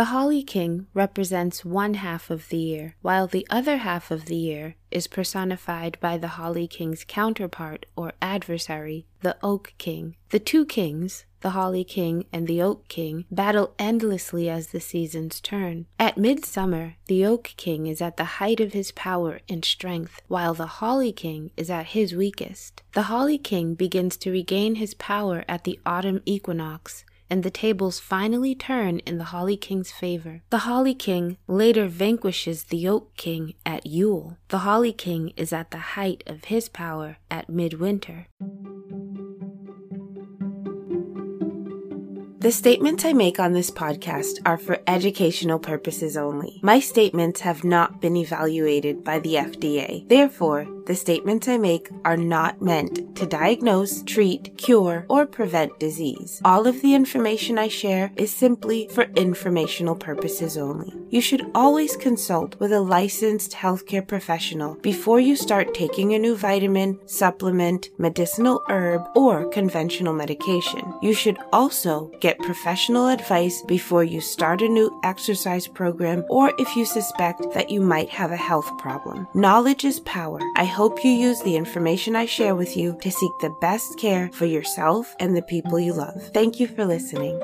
The Holly King represents one half of the year, while the other half of the year is personified by the Holly King's counterpart or adversary, the Oak King. The two kings, the Holly King and the Oak King, battle endlessly as the seasons turn. At midsummer, the Oak King is at the height of his power and strength, while the Holly King is at his weakest. The Holly King begins to regain his power at the autumn equinox, and the tables finally turn in the Holly King's favor. The Holly King later vanquishes the Oak King at Yule. The Holly King is at the height of his power at midwinter. The statements I make on this podcast are for educational purposes only. My statements have not been evaluated by the FDA. Therefore, the statements I make are not meant to diagnose, treat, cure, or prevent disease. All of the information I share is simply for informational purposes only. You should always consult with a licensed healthcare professional before you start taking a new vitamin, supplement, medicinal herb, or conventional medication. You should also get professional advice before you start a new exercise program or if you suspect that you might have a health problem. Knowledge is power. I hope you use the information I share with you to seek the best care for yourself and the people you love. Thank you for listening.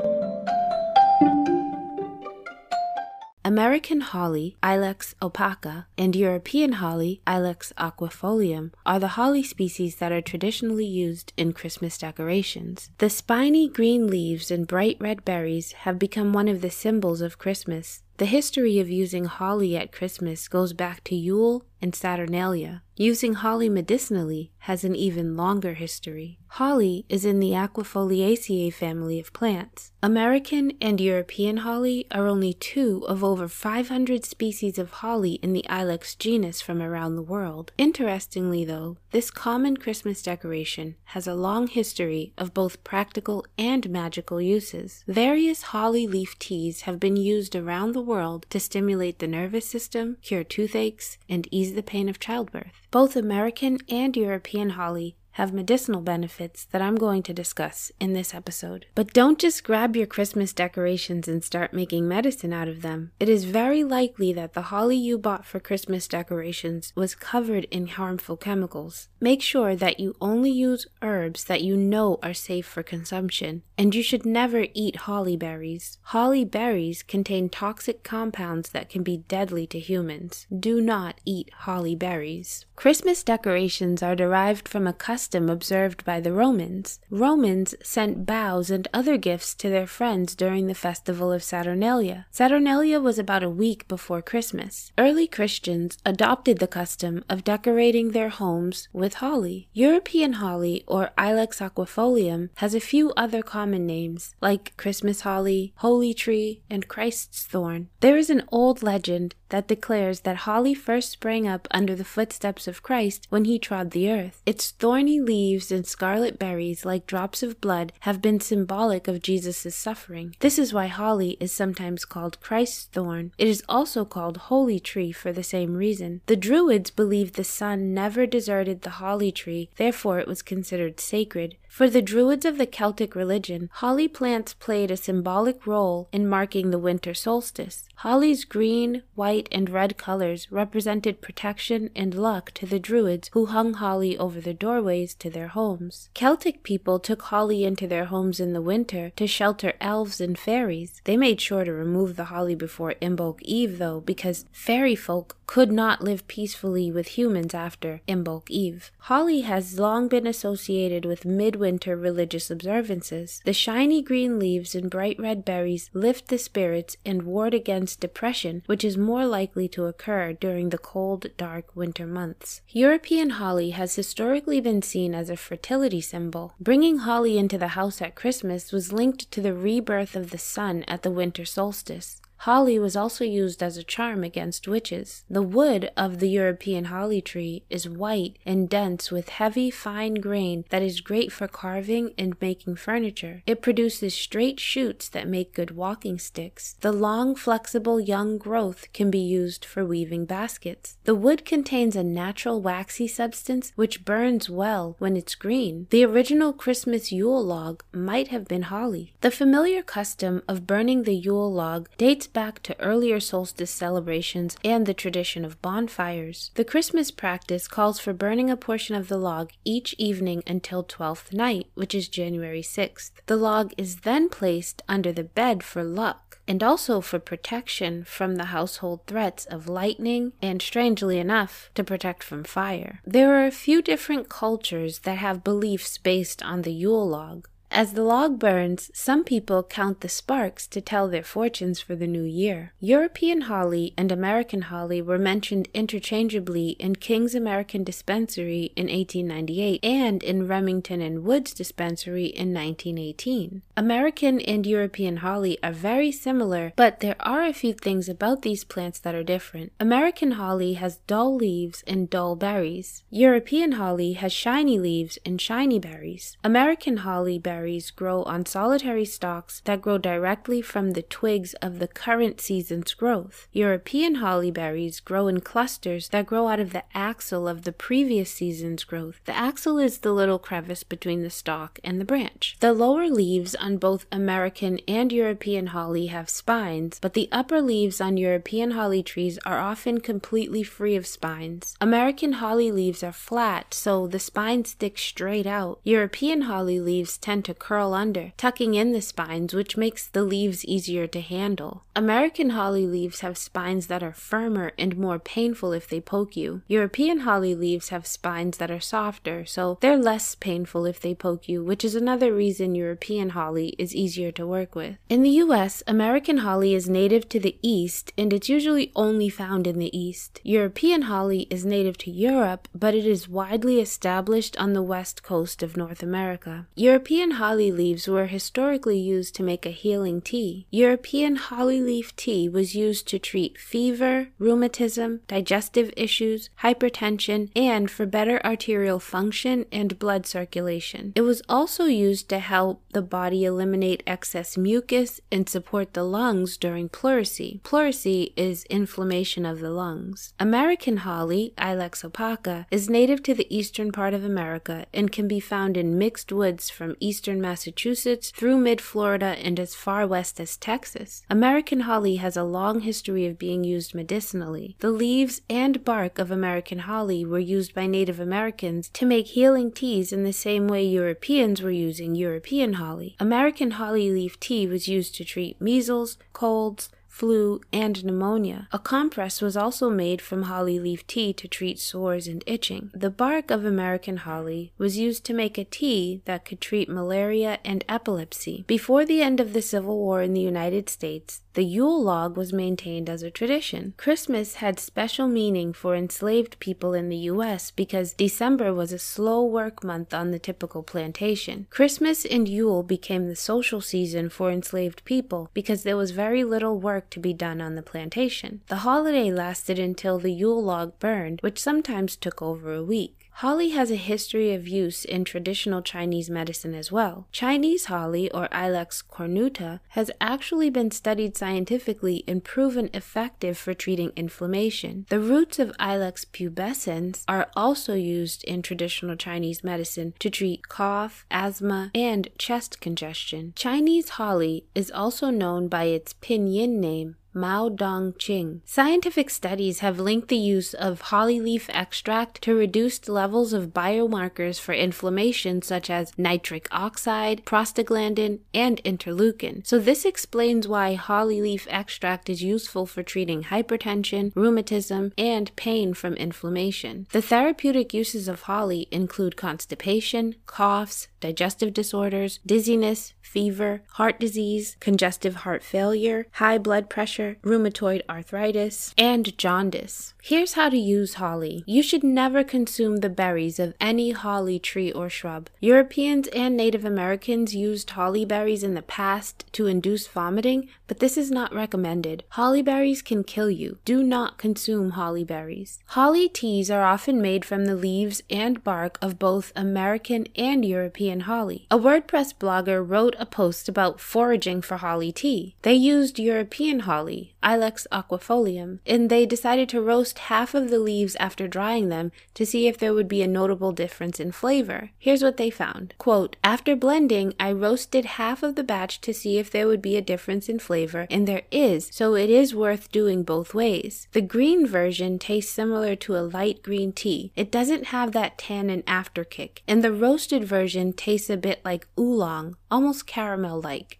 American holly, Ilex opaca, and European holly, Ilex aquifolium, are the holly species that are traditionally used in Christmas decorations. The spiny green leaves and bright red berries have become one of the symbols of Christmas. The history of using holly at Christmas goes back to Yule and Saturnalia. Using holly medicinally has an even longer history. Holly is in the Aquifoliaceae family of plants. American and European holly are only two of over 500 species of holly in the Ilex genus from around the world. Interestingly, though, this common Christmas decoration has a long history of both practical and magical uses. Various holly leaf teas have been used around the world to stimulate the nervous system, cure toothaches, and ease the pain of childbirth. Both American and European holly have medicinal benefits that I'm going to discuss in this episode. But don't just grab your Christmas decorations and start making medicine out of them. It is very likely that the holly you bought for Christmas decorations was covered in harmful chemicals. Make sure that you only use herbs that you know are safe for consumption, and you should never eat holly berries. Holly berries contain toxic compounds that can be deadly to humans. Do not eat holly berries. Christmas decorations are derived from a custom observed by the Romans. Romans sent boughs and other gifts to their friends during the festival of Saturnalia. Saturnalia was about a week before Christmas. Early Christians adopted the custom of decorating their homes with holly. European holly, or Ilex aquifolium, has a few other common names, like Christmas holly, holy tree, and Christ's thorn. There is an old legend that declares that holly first sprang up under the footsteps of Christ when he trod the earth. Its thorny leaves and scarlet berries, like drops of blood, have been symbolic of Jesus' suffering. This is why holly is sometimes called Christ's thorn. It is also called holy tree for the same reason. The Druids believed the sun never deserted the holly tree, therefore it was considered sacred. For the Druids of the Celtic religion, holly plants played a symbolic role in marking the winter solstice. Holly's green, white, and red colors represented protection and luck to the Druids who hung holly over the doorways to their homes. Celtic people took holly into their homes in the winter to shelter elves and fairies. They made sure to remove the holly before Imbolc Eve, though, because fairy folk could not live peacefully with humans after Imbolc Eve. Holly has long been associated with midwinter religious observances. The shiny green leaves and bright red berries lift the spirits and ward against depression, which is more likely to occur during the cold, dark winter months. European holly has historically been seen as a fertility symbol. Bringing holly into the house at Christmas was linked to the rebirth of the sun at the winter solstice. Holly was also used as a charm against witches. The wood of the European holly tree is white and dense with heavy, fine grain that is great for carving and making furniture. It produces straight shoots that make good walking sticks. The long, flexible young growth can be used for weaving baskets. The wood contains a natural waxy substance which burns well when it's green. The original Christmas Yule log might have been holly. The familiar custom of burning the Yule log dates dates back to earlier solstice celebrations and the tradition of bonfires. The Christmas practice calls for burning a portion of the log each evening until Twelfth Night, which is January 6th. The log is then placed under the bed for luck and also for protection from the household threats of lightning and, strangely enough, to protect from fire. There are a few different cultures that have beliefs based on the Yule log. As the log burns, some people count the sparks to tell their fortunes for the new year. European holly and American holly were mentioned interchangeably in King's American Dispensary in 1898 and in Remington and Wood's Dispensary in 1918. American and European holly are very similar, but there are a few things about these plants that are different. American holly has dull leaves and dull berries. European holly has shiny leaves and shiny berries. American holly berries berries grow on solitary stalks that grow directly from the twigs of the current season's growth. European holly berries grow in clusters that grow out of the axil of the previous season's growth. The axil is the little crevice between the stalk and the branch. The lower leaves on both American and European holly have spines, but the upper leaves on European holly trees are often completely free of spines. American holly leaves are flat, so the spines stick straight out. European holly leaves tend to curl under, tucking in the spines, which makes the leaves easier to handle. American holly leaves have spines that are firmer and more painful if they poke you. European holly leaves have spines that are softer, so they're less painful if they poke you, which is another reason European holly is easier to work with. In the US, American holly is native to the East and it's usually only found in the East. European holly is native to Europe, but it is widely established on the west coast of North America. European holly leaves were historically used to make a healing tea. European holly leaf tea was used to treat fever, rheumatism, digestive issues, hypertension, and for better arterial function and blood circulation. It was also used to help the body eliminate excess mucus and support the lungs during pleurisy. Pleurisy is inflammation of the lungs. American holly, Ilex opaca, is native to the eastern part of America and can be found in mixed woods from eastern eastern Massachusetts through mid Florida and as far west as Texas. American holly has a long history of being used medicinally. The leaves and bark of American holly were used by Native Americans to make healing teas in the same way Europeans were using European holly. American holly leaf tea was used to treat measles, colds, flu, and pneumonia. A compress was also made from holly leaf tea to treat sores and itching. The bark of American holly was used to make a tea that could treat malaria and epilepsy. Before the end of the Civil War in the United States, the Yule log was maintained as a tradition. Christmas had special meaning for enslaved people in the U.S. because December was a slow work month on the typical plantation. Christmas and Yule became the social season for enslaved people because there was very little work to be done on the plantation. The holiday lasted until the Yule log burned, which sometimes took over a week. Holly has a history of use in traditional Chinese medicine as well. Chinese holly, or Ilex cornuta, has actually been studied scientifically and proven effective for treating inflammation. The roots of Ilex pubescens are also used in traditional Chinese medicine to treat cough, asthma, and chest congestion. Chinese holly is also known by its pinyin name, Mao Dong Qing. Scientific studies have linked the use of holly leaf extract to reduced levels of biomarkers for inflammation such as nitric oxide, prostaglandin, and interleukin. So this explains why holly leaf extract is useful for treating hypertension, rheumatism, and pain from inflammation. The therapeutic uses of holly include constipation, coughs, digestive disorders, dizziness, fever, heart disease, congestive heart failure, high blood pressure, rheumatoid arthritis, and jaundice. Here's how to use holly. You should never consume the berries of any holly tree or shrub. Europeans and Native Americans used holly berries in the past to induce vomiting, but this is not recommended. Holly berries can kill you. Do not consume holly berries. Holly teas are often made from the leaves and bark of both American and European European holly. A WordPress blogger wrote a post about foraging for holly tea. They used European holly, Ilex aquifolium, and they decided to roast half of the leaves after drying them to see if there would be a notable difference in flavor. Here's what they found. Quote, after blending, I roasted half of the batch to see if there would be a difference in flavor, and there is, so it is worth doing both ways. The green version tastes similar to a light green tea. It doesn't have that tannin after kick, and the roasted version tastes a bit like oolong, almost caramel like.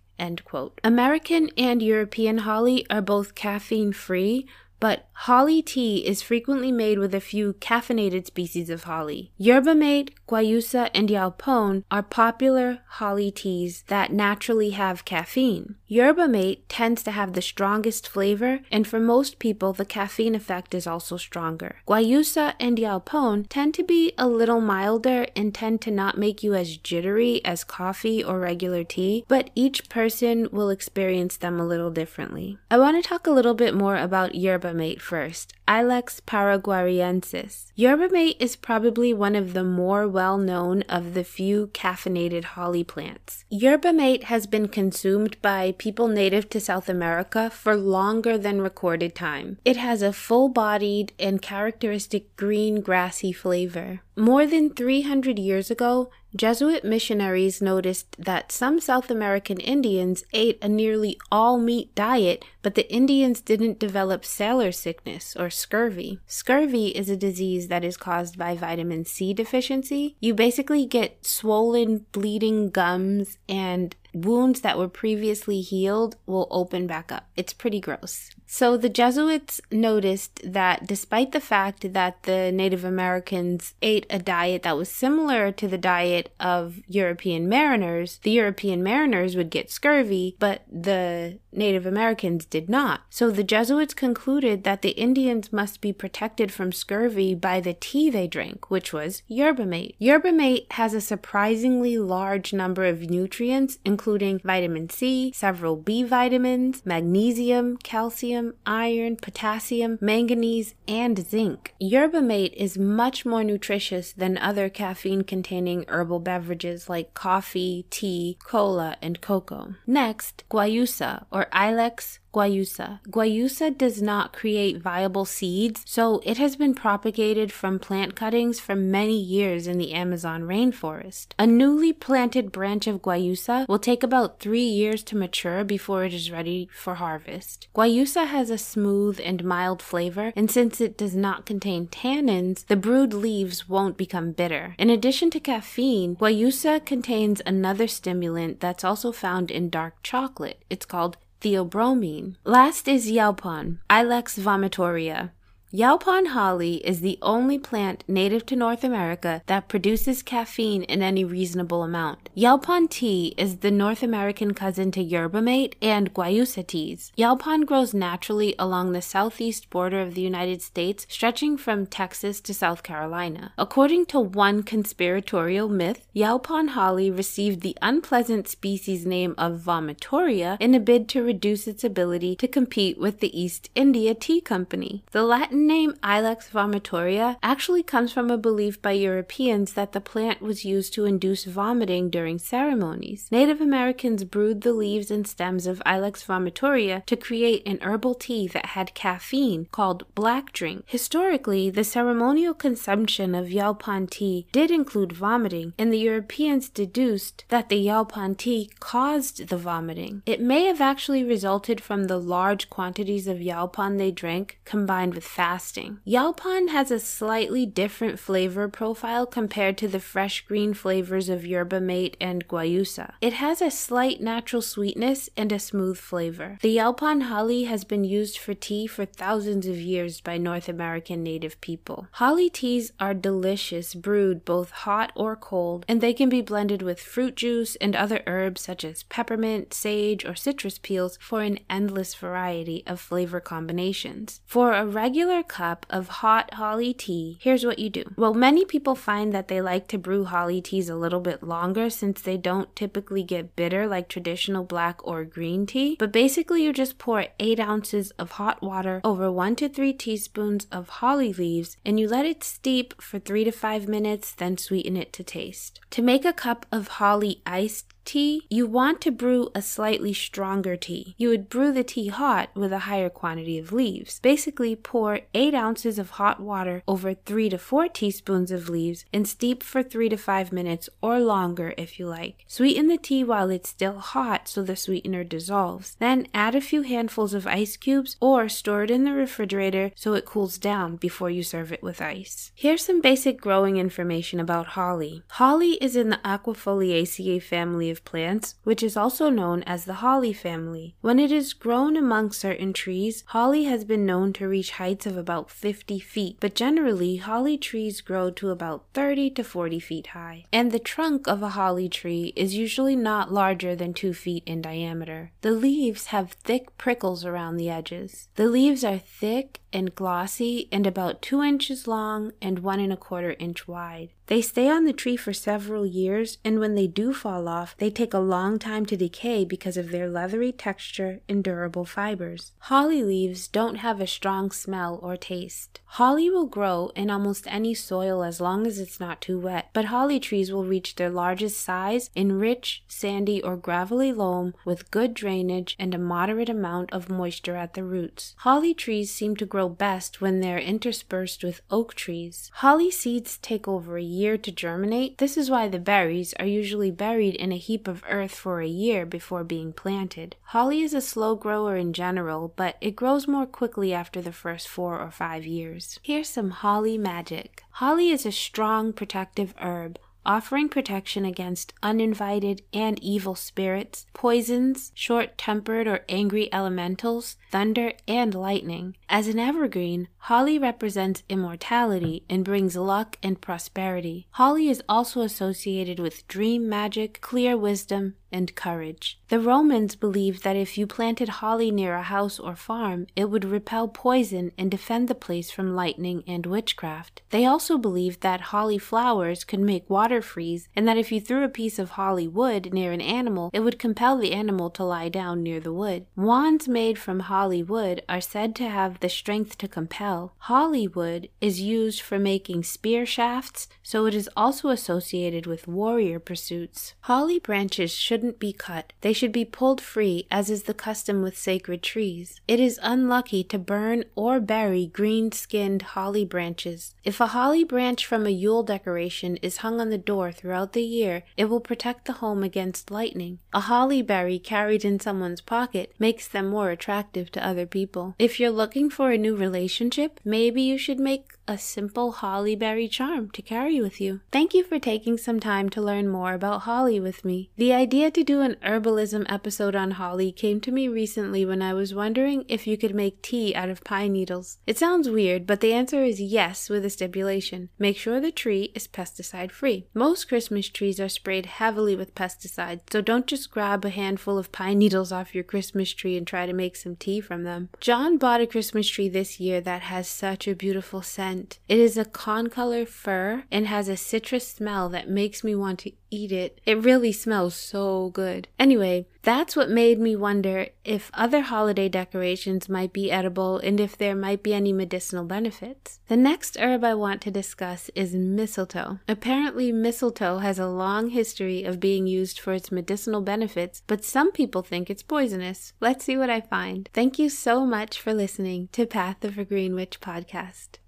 American and European holly are both caffeine free, but holly tea is frequently made with a few caffeinated species of holly. Yerba mate, guayusa, and yaupon are popular holly teas that naturally have caffeine. Yerba mate tends to have the strongest flavor, and for most people, the caffeine effect is also stronger. Guayusa and yaupon tend to be a little milder and tend to not make you as jittery as coffee or regular tea, but each person will experience them a little differently. I want to talk a little bit more about yerba mate first. Ilex paraguariensis. Yerba mate is probably one of the more well known of the few caffeinated holly plants. Yerba mate has been consumed by people native to South America for longer than recorded time. It has a full bodied and characteristic green grassy flavor. More than 300 years ago, Jesuit missionaries noticed that some South American Indians ate a nearly all meat diet, but the Indians didn't develop sailor sickness or scurvy. Scurvy is a disease that is caused by vitamin C deficiency. You basically get swollen, bleeding gums, and wounds that were previously healed will open back up. It's pretty gross. So the Jesuits noticed that despite the fact that the Native Americans ate a diet that was similar to the diet of European mariners, the European mariners would get scurvy, but the Native Americans did not. So the Jesuits concluded that the Indians must be protected from scurvy by the tea they drank, which was yerba mate. Yerba mate has a surprisingly large number of nutrients, including vitamin C, several B vitamins, magnesium, calcium, iron, potassium, manganese, and zinc. Yerba mate is much more nutritious than other caffeine containing herbal beverages like coffee, tea, cola, and cocoa. Next, guayusa or Ilex guayusa. Guayusa does not create viable seeds, so it has been propagated from plant cuttings for many years in the Amazon rainforest. A newly planted branch of guayusa will take about three years to mature before it is ready for harvest. Guayusa has a smooth and mild flavor, and since it does not contain tannins, the brewed leaves won't become bitter. In addition to caffeine, guayusa contains another stimulant that's also found in dark chocolate. It's called theobromine. Last is yaupon, Ilex vomitoria. Yaupon holly is the only plant native to North America that produces caffeine in any reasonable amount. Yaupon tea is the North American cousin to yerba mate and guayusa teas. Yaupon grows naturally along the southeast border of the United States, stretching from Texas to South Carolina. According to one conspiratorial myth, Yaupon holly received the unpleasant species name of vomitoria in a bid to reduce its ability to compete with the East India Tea Company. The Latin name Ilex vomitoria actually comes from a belief by Europeans that the plant was used to induce vomiting during ceremonies. Native Americans brewed the leaves and stems of Ilex vomitoria to create an herbal tea that had caffeine called black drink. Historically, the ceremonial consumption of Yaupon tea did include vomiting, and the Europeans deduced that the Yaupon tea caused the vomiting. It may have actually resulted from the large quantities of Yaupon they drank combined with fat fasting. Has a slightly different flavor profile compared to the fresh green flavors of yerba mate and guayusa. It has a slight natural sweetness and a smooth flavor. The Yaupon holly has been used for tea for thousands of years by North American native people. Holly teas are delicious, brewed both hot or cold, and they can be blended with fruit juice and other herbs such as peppermint, sage, or citrus peels for an endless variety of flavor combinations. For a regular cup of hot holly tea, here's what you do. Well, many people find that they like to brew holly teas a little bit longer since they don't typically get bitter like traditional black or green tea. But basically, you just pour 8 ounces of hot water over 1 to 3 teaspoons of holly leaves and you let it steep for 3 to 5 minutes, then sweeten it to taste. To make a cup of holly iced tea, you want to brew a slightly stronger tea. You would brew the tea hot with a higher quantity of leaves. Basically, pour 8 ounces of hot water over 3 to 4 teaspoons of leaves and steep for 3 to 5 minutes or longer if you like. Sweeten the tea while it's still hot so the sweetener dissolves. Then add a few handfuls of ice cubes or store it in the refrigerator so it cools down before you serve it with ice. Here's some basic growing information about holly. Holly is in the Aquifoliaceae family of of plants, which is also known as the holly family. When it is grown among certain trees, holly has been known to reach heights of about 50 feet, but generally, holly trees grow to about 30 to 40 feet high. And the trunk of a holly tree is usually not larger than 2 feet in diameter. The leaves have thick prickles around the edges. The leaves are thick and glossy and about 2 inches long and one and a quarter inch wide. They stay on the tree for several years, and when they do fall off, they take a long time to decay because of their leathery texture and durable fibers. Holly leaves don't have a strong smell or taste. Holly will grow in almost any soil as long as it's not too wet, but holly trees will reach their largest size in rich, sandy, or gravelly loam with good drainage and a moderate amount of moisture at the roots. Holly trees seem to grow best when they're interspersed with oak trees. Holly seeds take over a year to germinate. This is why the berries are usually buried in a heap of earth for a year before being planted. Holly is a slow grower in general, but it grows more quickly after the first four or five years. Here's some holly magic. Holly is a strong protective herb offering protection against uninvited and evil spirits, poisons, short tempered or angry elementals, thunder, and lightning. As an evergreen, holly represents immortality and brings luck and prosperity. Holly is also associated with dream magic, clear wisdom, and courage. The Romans believed that if you planted holly near a house or farm, it would repel poison and defend the place from lightning and witchcraft. They also believed that holly flowers could make water freeze, and that if you threw a piece of holly wood near an animal, it would compel the animal to lie down near the wood. Wands made from holly wood are said to have the strength to compel. Holly wood is used for making spear shafts, so it is also associated with warrior pursuits. Holly branches should shouldn't be cut. They should be pulled free, as is the custom with sacred trees. It is unlucky to burn or bury green skinned holly branches. If a holly branch from a Yule decoration is hung on the door throughout the year, it will protect the home against lightning. A holly berry carried in someone's pocket makes them more attractive to other people. If you're looking for a new relationship, maybe you should make a simple holly berry charm to carry with you. Thank you for taking some time to learn more about holly with me. The idea to do an herbalism episode on holly came to me recently when I was wondering if you could make tea out of pine needles. It sounds weird, but the answer is yes with a stipulation. Make sure the tree is pesticide free. Most Christmas trees are sprayed heavily with pesticides, so don't just grab a handful of pine needles off your Christmas tree and try to make some tea from them. John bought a Christmas tree this year that has such a beautiful scent scent. It is a concolor fir and has a citrus smell that makes me want to eat it. It really smells so good. Anyway, that's what made me wonder if other holiday decorations might be edible and if there might be any medicinal benefits. The next herb I want to discuss is mistletoe. Apparently, mistletoe has a long history of being used for its medicinal benefits, but some people think it's poisonous. Let's see what I find. Thank you so much for listening to Path of a Green Witch podcast.